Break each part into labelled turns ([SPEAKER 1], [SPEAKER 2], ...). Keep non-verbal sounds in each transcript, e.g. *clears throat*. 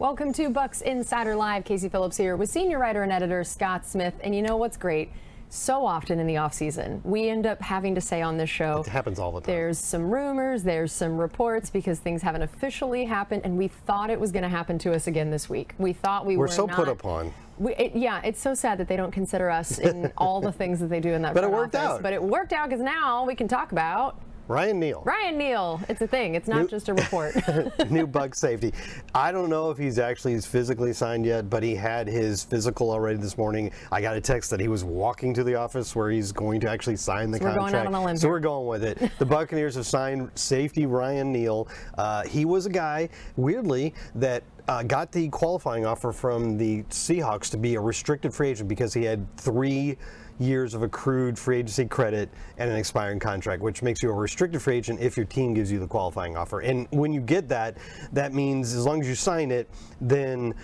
[SPEAKER 1] Welcome to Bucs Insider Live. Casey Phillips here with senior writer and editor Scott Smith. And you know what's great? So often in the offseason, we end up having to say on this show,
[SPEAKER 2] It happens all the time.
[SPEAKER 1] there's some rumors, there's some reports because things haven't officially happened, and we thought it was going to happen to us again this week. We thought we
[SPEAKER 2] We're
[SPEAKER 1] were
[SPEAKER 2] so
[SPEAKER 1] not,
[SPEAKER 2] put upon.
[SPEAKER 1] We, it, yeah, it's so sad that they don't consider us in *laughs* all the things that they do in that
[SPEAKER 2] But it worked
[SPEAKER 1] office.
[SPEAKER 2] out.
[SPEAKER 1] But it worked out because now we can talk about
[SPEAKER 2] Ryan Neal,
[SPEAKER 1] Ryan Neal. It's a thing. It's not
[SPEAKER 2] New-
[SPEAKER 1] just a report. *laughs* *laughs*
[SPEAKER 2] new Buc safety. I don't know if he's actually physically signed yet, but he had his physical already this morning. I got a text that he was walking to the office where he's going to actually sign the
[SPEAKER 1] So we're going
[SPEAKER 2] contract.
[SPEAKER 1] out on a limb
[SPEAKER 2] so we're going with it. The Buccaneers have signed safety Ryan Neal. Uh, he was a guy, weirdly, that uh, got the qualifying offer from the Seahawks to be a restricted free agent because he had three years of accrued free agency credit and an expiring contract, which makes you a restricted free agent if your team gives you the qualifying offer. And when you get that, that means as long as you sign it, then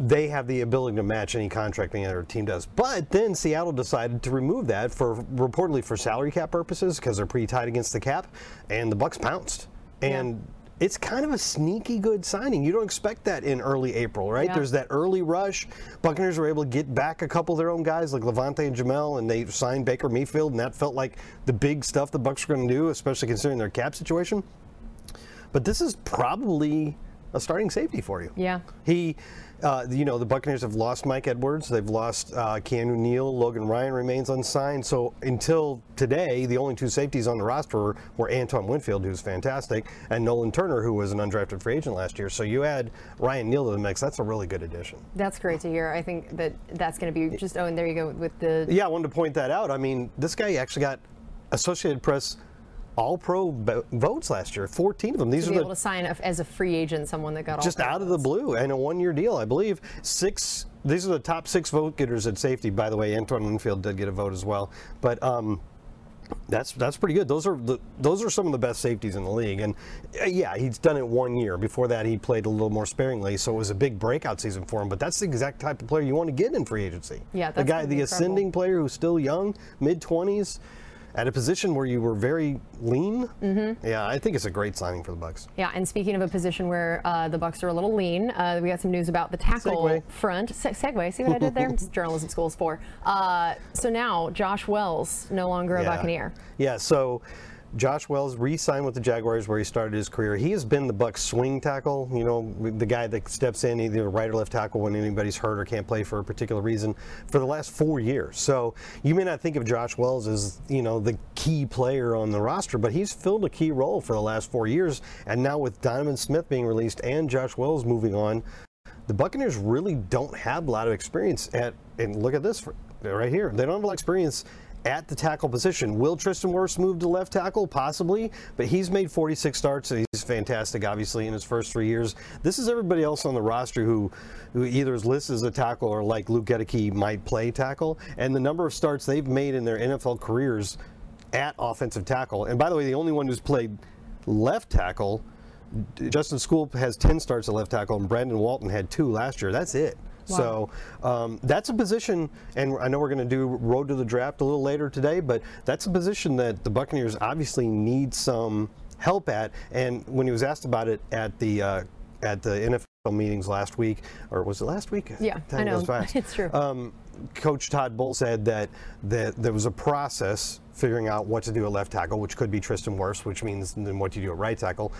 [SPEAKER 2] they have the ability to match any contract any other team does. But then Seattle decided to remove that for reportedly for salary cap purposes because they're pretty tight against the cap, and the Bucs pounced. And it's kind of a sneaky good signing. You don't expect that in early April, right?
[SPEAKER 1] Yeah.
[SPEAKER 2] There's that early rush. Buccaneers were able to get back a couple of their own guys like Lavonte and Jamel, and they signed Baker Mayfield, and that felt like the big stuff the Bucs were going to do, especially considering their cap situation. But this is probably a starting safety for you.
[SPEAKER 1] Yeah.
[SPEAKER 2] He, uh, you know, the Buccaneers have lost Mike Edwards. They've lost uh, Keanu Neal. Logan Ryan remains unsigned. So until today, the only two safeties on the roster were, were Antoine Winfield, who's fantastic, and Nolan Turner, who was an undrafted free agent last year. So you add Ryan Neal to the mix. That's a really good addition.
[SPEAKER 1] That's great to hear. I think that that's going to be just, oh, and there you go with the.
[SPEAKER 2] Yeah, I wanted to point that out. I mean, this guy actually got Associated Press All Pro votes last year. 14 of them. These
[SPEAKER 1] to
[SPEAKER 2] are the
[SPEAKER 1] able to sign as a free agent someone that got all
[SPEAKER 2] just out of the blue and a one-year deal, I believe. Six. These are the top six vote getters at safety. By the way, Antoine Winfield did get a vote as well. But um, that's that's pretty good. Those are the those are some of the best safeties in the league. And uh, yeah, he's done it one year. Before that, he played a little more sparingly, so it was a big breakout season for him. But that's the exact type of player you want to get in free agency.
[SPEAKER 1] Yeah,
[SPEAKER 2] the guy, the
[SPEAKER 1] incredible.
[SPEAKER 2] ascending player who's still young, mid twenties. At a position where you were very lean, mm-hmm. yeah, I think it's a great signing for the Bucs.
[SPEAKER 1] Yeah, and speaking of a position where uh, the Bucs are a little lean, uh, we got some news about the tackle
[SPEAKER 2] Segue.
[SPEAKER 1] front. Se- segue, see what I did there? *laughs* Journalism school's for. Uh, so now Josh Wells no longer a
[SPEAKER 2] Yeah.
[SPEAKER 1] Buccaneer.
[SPEAKER 2] Yeah, so Josh Wells re-signed with the Jaguars where he started his career. He has been the Bucs swing tackle, you know, the guy that steps in either right or left tackle when anybody's hurt or can't play for a particular reason for the last four years. So you may not think of Josh Wells as, you know, the key player on the roster, but he's filled a key role for the last four years. And now with Donovan Smith being released and Josh Wells moving on, the Buccaneers really don't have a lot of experience at, and look at this right here. They don't have a lot of experience at the tackle position. Will Tristan Wirfs move to left tackle? Possibly, but he's made 46 starts. and He's fantastic, obviously, in his first three years. This is everybody else on the roster who, who either is listed as a tackle or like Luke Goedeke might play tackle. And the number of starts they've made in their NFL careers at offensive tackle. And by the way, the only one who's played left tackle Justin Skule has 10 starts at left tackle, and Brandon Walton had two last year. That's it. So um, that's a position, and I know we're going to do road to the draft a little later today, but that's a position that the Buccaneers obviously need some help at. And when he was asked about it at the uh, at the NFL meetings last week, or was it last week?
[SPEAKER 1] Yeah,
[SPEAKER 2] Time
[SPEAKER 1] I know. *laughs* It's true.
[SPEAKER 2] Um, Coach Todd Bowles said that, that there was a process figuring out what to do at left tackle, which could be Tristan Wirfs, which means then what you do at right tackle.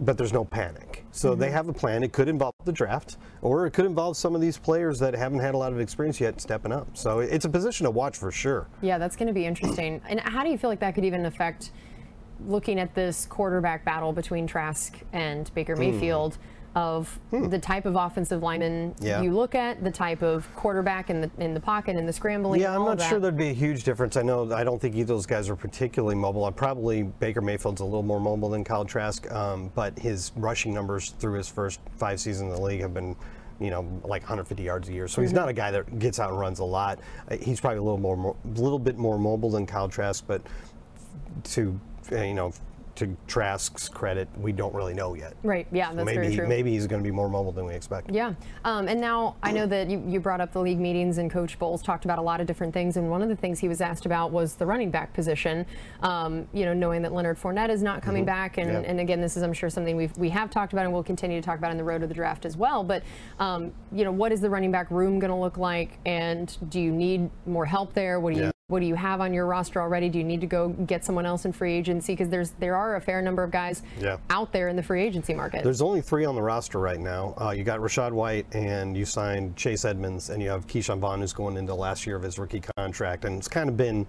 [SPEAKER 2] But there's no panic. So
[SPEAKER 1] Mm-hmm.
[SPEAKER 2] they have a plan. It could involve the draft, or it could involve some of these players that haven't had a lot of experience yet stepping up. So it's a position to watch for sure.
[SPEAKER 1] Yeah, that's going to be interesting. *clears throat* And how do you feel like that could even affect looking at this quarterback battle between Trask and Baker
[SPEAKER 2] Hmm.
[SPEAKER 1] Mayfield? Of the type of offensive lineman
[SPEAKER 2] Yeah.
[SPEAKER 1] you look at, the type of quarterback in the in the pocket and the scrambling.
[SPEAKER 2] Yeah, I'm not sure there'd be a huge difference. I know I don't think either of those guys are particularly mobile. I probably Baker Mayfield's a little more mobile than Kyle Trask, um, but his rushing numbers through his first five seasons in the league have been, you know, like 150 yards a year. So he's not a guy that gets out and runs a lot. Uh, He's probably a little more, a little bit more mobile than Kyle Trask, but to uh, you know to Trask's credit, we don't really know yet.
[SPEAKER 1] Right. Yeah, that's
[SPEAKER 2] maybe,
[SPEAKER 1] very true.
[SPEAKER 2] Maybe he's going to be more mobile than we expect.
[SPEAKER 1] Yeah. Um, and now I know that you, you brought up the league meetings and Coach Bowles talked about a lot of different things. And one of the things he was asked about was the running back position. Um, you know, knowing that Leonard Fournette is not coming
[SPEAKER 2] Mm-hmm.
[SPEAKER 1] back. And,
[SPEAKER 2] Yeah.
[SPEAKER 1] and again, this is, I'm sure, something we've, we have talked about and we'll continue to talk about in the road to the draft as well. But, um, you know, what is the running back room going to look like? And do you need more help there? What do you
[SPEAKER 2] Yeah.
[SPEAKER 1] What do you have on your roster already? Do you need to go get someone else in free agency? Because there's there are a fair number of guys
[SPEAKER 2] Yeah.
[SPEAKER 1] out there in the free agency market.
[SPEAKER 2] There's only three on the roster right now. Uh, you got Rachaad White, and you signed Chase Edmonds, and you have Ke'Shawn Vaughn, who's going into the last year of his rookie contract, and it's kind of been.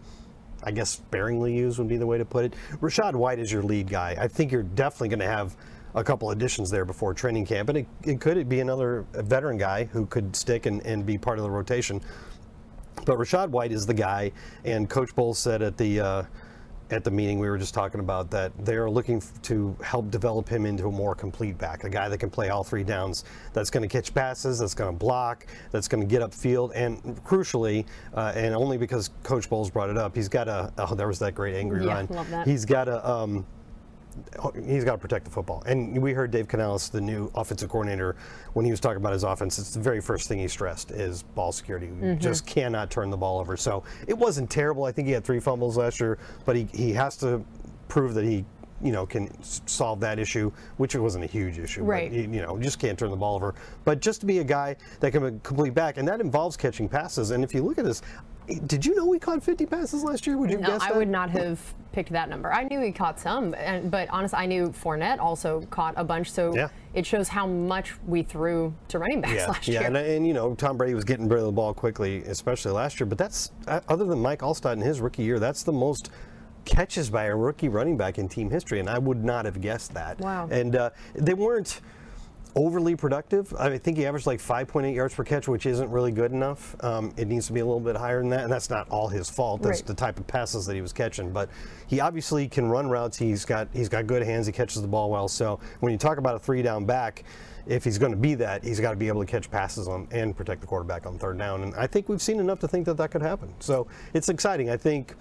[SPEAKER 2] I guess sparingly used would be the way to put it. Rachaad White is your lead guy. I think you're definitely going to have a couple additions there before training camp, and it, it could be another veteran guy who could stick and, and be part of the rotation. But Rachaad White is the guy, and Coach Bowles said at the uh, at the meeting we were just talking about that they are looking f- to help develop him into a more complete back, a guy that can play all three downs, that's going to catch passes, that's going to block, that's going to get upfield, and crucially, uh, and only because Coach Bowles brought it up, he's got a oh there was that great angry
[SPEAKER 1] Yeah, that.
[SPEAKER 2] He's got a um, he's got to protect the football. And we heard Dave Canales, the new offensive coordinator, when he was talking about his offense, it's the very first thing he stressed is ball security. You
[SPEAKER 1] Mm-hmm.
[SPEAKER 2] just cannot turn the ball over. So it wasn't terrible. I think he had three fumbles last year, but he, he has to prove that he you know can solve that issue which it wasn't a huge issue
[SPEAKER 1] Right.
[SPEAKER 2] but you know just can't turn the ball over but just to be a guy that can complete back and that involves catching passes and if you look at this did you know we caught 50 passes last year would you
[SPEAKER 1] No,
[SPEAKER 2] guess that?
[SPEAKER 1] I would not have picked that number. I knew he caught some, and, but honestly, I knew Fournette also caught a bunch. So
[SPEAKER 2] Yeah.
[SPEAKER 1] it shows how much we threw to running backs
[SPEAKER 2] yeah,
[SPEAKER 1] last
[SPEAKER 2] yeah,
[SPEAKER 1] year.
[SPEAKER 2] and, and you know Tom Brady was getting rid of the ball quickly, especially last year. But that's uh, other than Mike Alstott in his rookie year, that's the most catches by a rookie running back in team history, and I would not have guessed that.
[SPEAKER 1] Wow.
[SPEAKER 2] And uh, they weren't overly productive. I think he averaged like 5.8 yards per catch, which isn't really good enough. Um, it needs to be a little bit higher than that, and that's not all his fault. That's
[SPEAKER 1] Right.
[SPEAKER 2] the type of passes that he was catching. But he obviously can run routes. He's got he's got good hands. He catches the ball well. So when you talk about a three down back. If he's going to be that, he's got to be able to catch passes on and protect the quarterback on third down. And I think we've seen enough to think that that could happen. So it's exciting. I think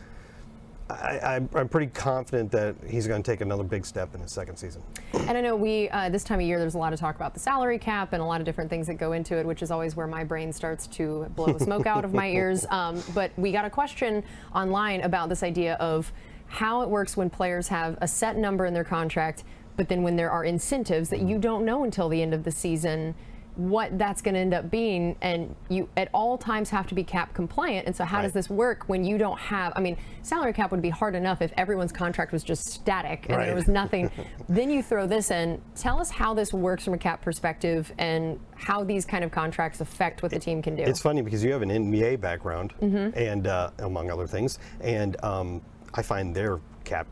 [SPEAKER 2] I, I'm, I'm pretty confident that he's going to take another big step in his second season.
[SPEAKER 1] And I know we, uh, this time of year, there's a lot of talk about the salary cap and a lot of different things that go into it, which is always where my brain starts to blow smoke out of my ears. *laughs* Um, but we got a question online about this idea of how it works when players have a set number in their contract, but then when there are incentives that you don't know until the end of the season what that's going to end up being and you at all times have to be cap compliant and so how does this work when you don't have i mean salary cap would be hard enough if everyone's contract was just static and there was nothing. *laughs* Then you throw this in. Tell us how this works from a cap perspective and how these kind of contracts affect what the team can do.
[SPEAKER 2] It's funny because you have an NBA background,
[SPEAKER 1] Mm-hmm.
[SPEAKER 2] and uh, among other things, and um, I find their cap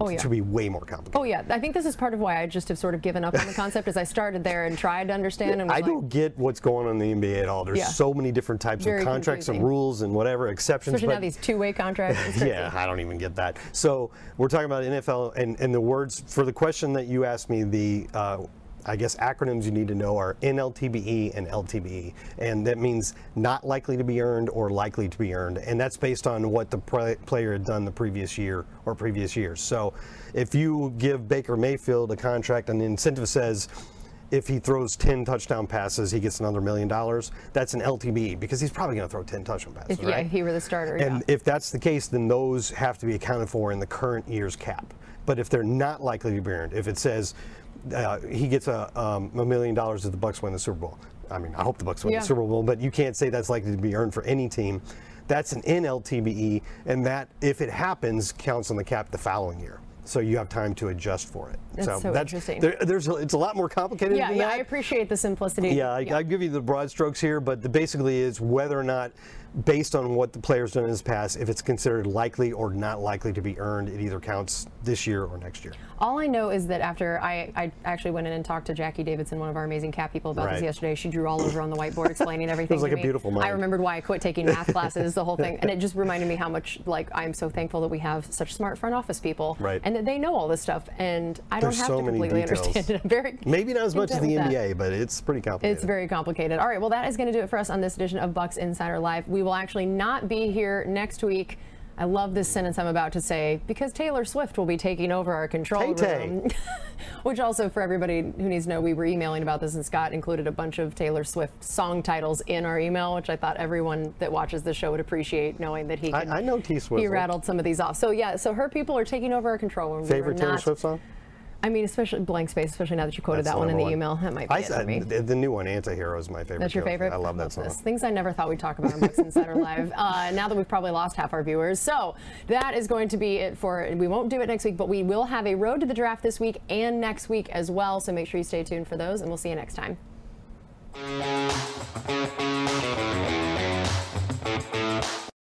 [SPEAKER 1] Oh, yeah.
[SPEAKER 2] to be way more complicated.
[SPEAKER 1] oh yeah i think this is part of why i just have sort of given up on the concept as i started there and tried to understand and
[SPEAKER 2] I
[SPEAKER 1] like,
[SPEAKER 2] don't get what's going on in the NBA at all. There's
[SPEAKER 1] Yeah.
[SPEAKER 2] so many different types
[SPEAKER 1] Very
[SPEAKER 2] of contracts and rules and whatever exceptions.
[SPEAKER 1] especially
[SPEAKER 2] but
[SPEAKER 1] now these two-way contracts *laughs*
[SPEAKER 2] yeah, I don't even get that. So we're talking about NFL, and, and the words for the question that you asked me, the uh, I guess acronyms you need to know are NLTBE and LTBE, and that means not likely to be earned or likely to be earned, and that's based on what the pla- player had done the previous year or previous years. So if you give Baker Mayfield a contract and the incentive says if he throws 10 touchdown passes, he gets another million dollars. That's an LTBE because he's probably going to throw 10 touchdown passes,
[SPEAKER 1] if, yeah,
[SPEAKER 2] right?
[SPEAKER 1] if he were the starter
[SPEAKER 2] And
[SPEAKER 1] yeah.
[SPEAKER 2] if that's the case, then those have to be accounted for in the current year's cap. But if they're not likely to be earned, if it says uh, he gets a, um, a million dollars if the Bucs win the Super Bowl, I mean, I hope the Bucs win
[SPEAKER 1] Yeah.
[SPEAKER 2] the Super Bowl, but you can't say that's likely to be earned for any team. That's an NLTBE, and that, if it happens, counts on the cap the following year. So you have time to adjust for it.
[SPEAKER 1] That's so interesting.
[SPEAKER 2] There, there's a, it's a lot more complicated
[SPEAKER 1] yeah, yeah,
[SPEAKER 2] that.
[SPEAKER 1] I appreciate the simplicity.
[SPEAKER 2] Yeah, I, I give you the broad strokes here, but the basically is whether or not, based on what the player's done in his past, if it's considered likely or not likely to be earned, it either counts this year or next year.
[SPEAKER 1] All I know is that after I, I actually went in and talked to Jackie Davidson, one of our amazing cap people, about this yesterday. She drew all over on the whiteboard explaining everything. *laughs*
[SPEAKER 2] It was like
[SPEAKER 1] to
[SPEAKER 2] a
[SPEAKER 1] me.
[SPEAKER 2] beautiful mind.
[SPEAKER 1] I remembered why I quit taking math *laughs* classes, the whole thing, and it just reminded me how much like I'm so thankful that we have such smart front office people,
[SPEAKER 2] Right.
[SPEAKER 1] and that they know all this stuff, and I don't have
[SPEAKER 2] so
[SPEAKER 1] to completely understand it. I'm very *laughs*
[SPEAKER 2] Maybe not as much as the
[SPEAKER 1] with that.
[SPEAKER 2] NBA, but it's pretty complicated.
[SPEAKER 1] It's very complicated. All right, well, that is going to do it for us on this edition of Bucs Insider Live. We will actually not be here next week. I love this sentence I'm about to say because Taylor Swift will be taking over our control
[SPEAKER 2] Tay-Tay.
[SPEAKER 1] room. *laughs* Which also, for everybody who needs to know, we were emailing about this, and Scott included a bunch of Taylor Swift song titles in our email, which I thought everyone that watches the show would appreciate, knowing that he
[SPEAKER 2] I,
[SPEAKER 1] can,
[SPEAKER 2] I know T
[SPEAKER 1] Swift.
[SPEAKER 2] he
[SPEAKER 1] rattled some of these off. So yeah, so her people are taking over our control room. We
[SPEAKER 2] Favorite
[SPEAKER 1] are
[SPEAKER 2] Taylor
[SPEAKER 1] not-
[SPEAKER 2] Swift song?
[SPEAKER 1] I mean, especially blank space, especially now that you quoted
[SPEAKER 2] That's
[SPEAKER 1] that one in the
[SPEAKER 2] number
[SPEAKER 1] email. That might be
[SPEAKER 2] I,
[SPEAKER 1] it for me.
[SPEAKER 2] the, the new one, Antihero, is my favorite.
[SPEAKER 1] That's your
[SPEAKER 2] too.
[SPEAKER 1] favorite?
[SPEAKER 2] I love that
[SPEAKER 1] this.
[SPEAKER 2] song.
[SPEAKER 1] Things I never thought we'd talk about on Bucs Insider Live. *laughs* Uh, now that we've probably lost half our viewers. So that is going to be it for, we won't do it next week, but we will have a road to the draft this week and next week as well. So make sure you stay tuned for those and we'll see you next time.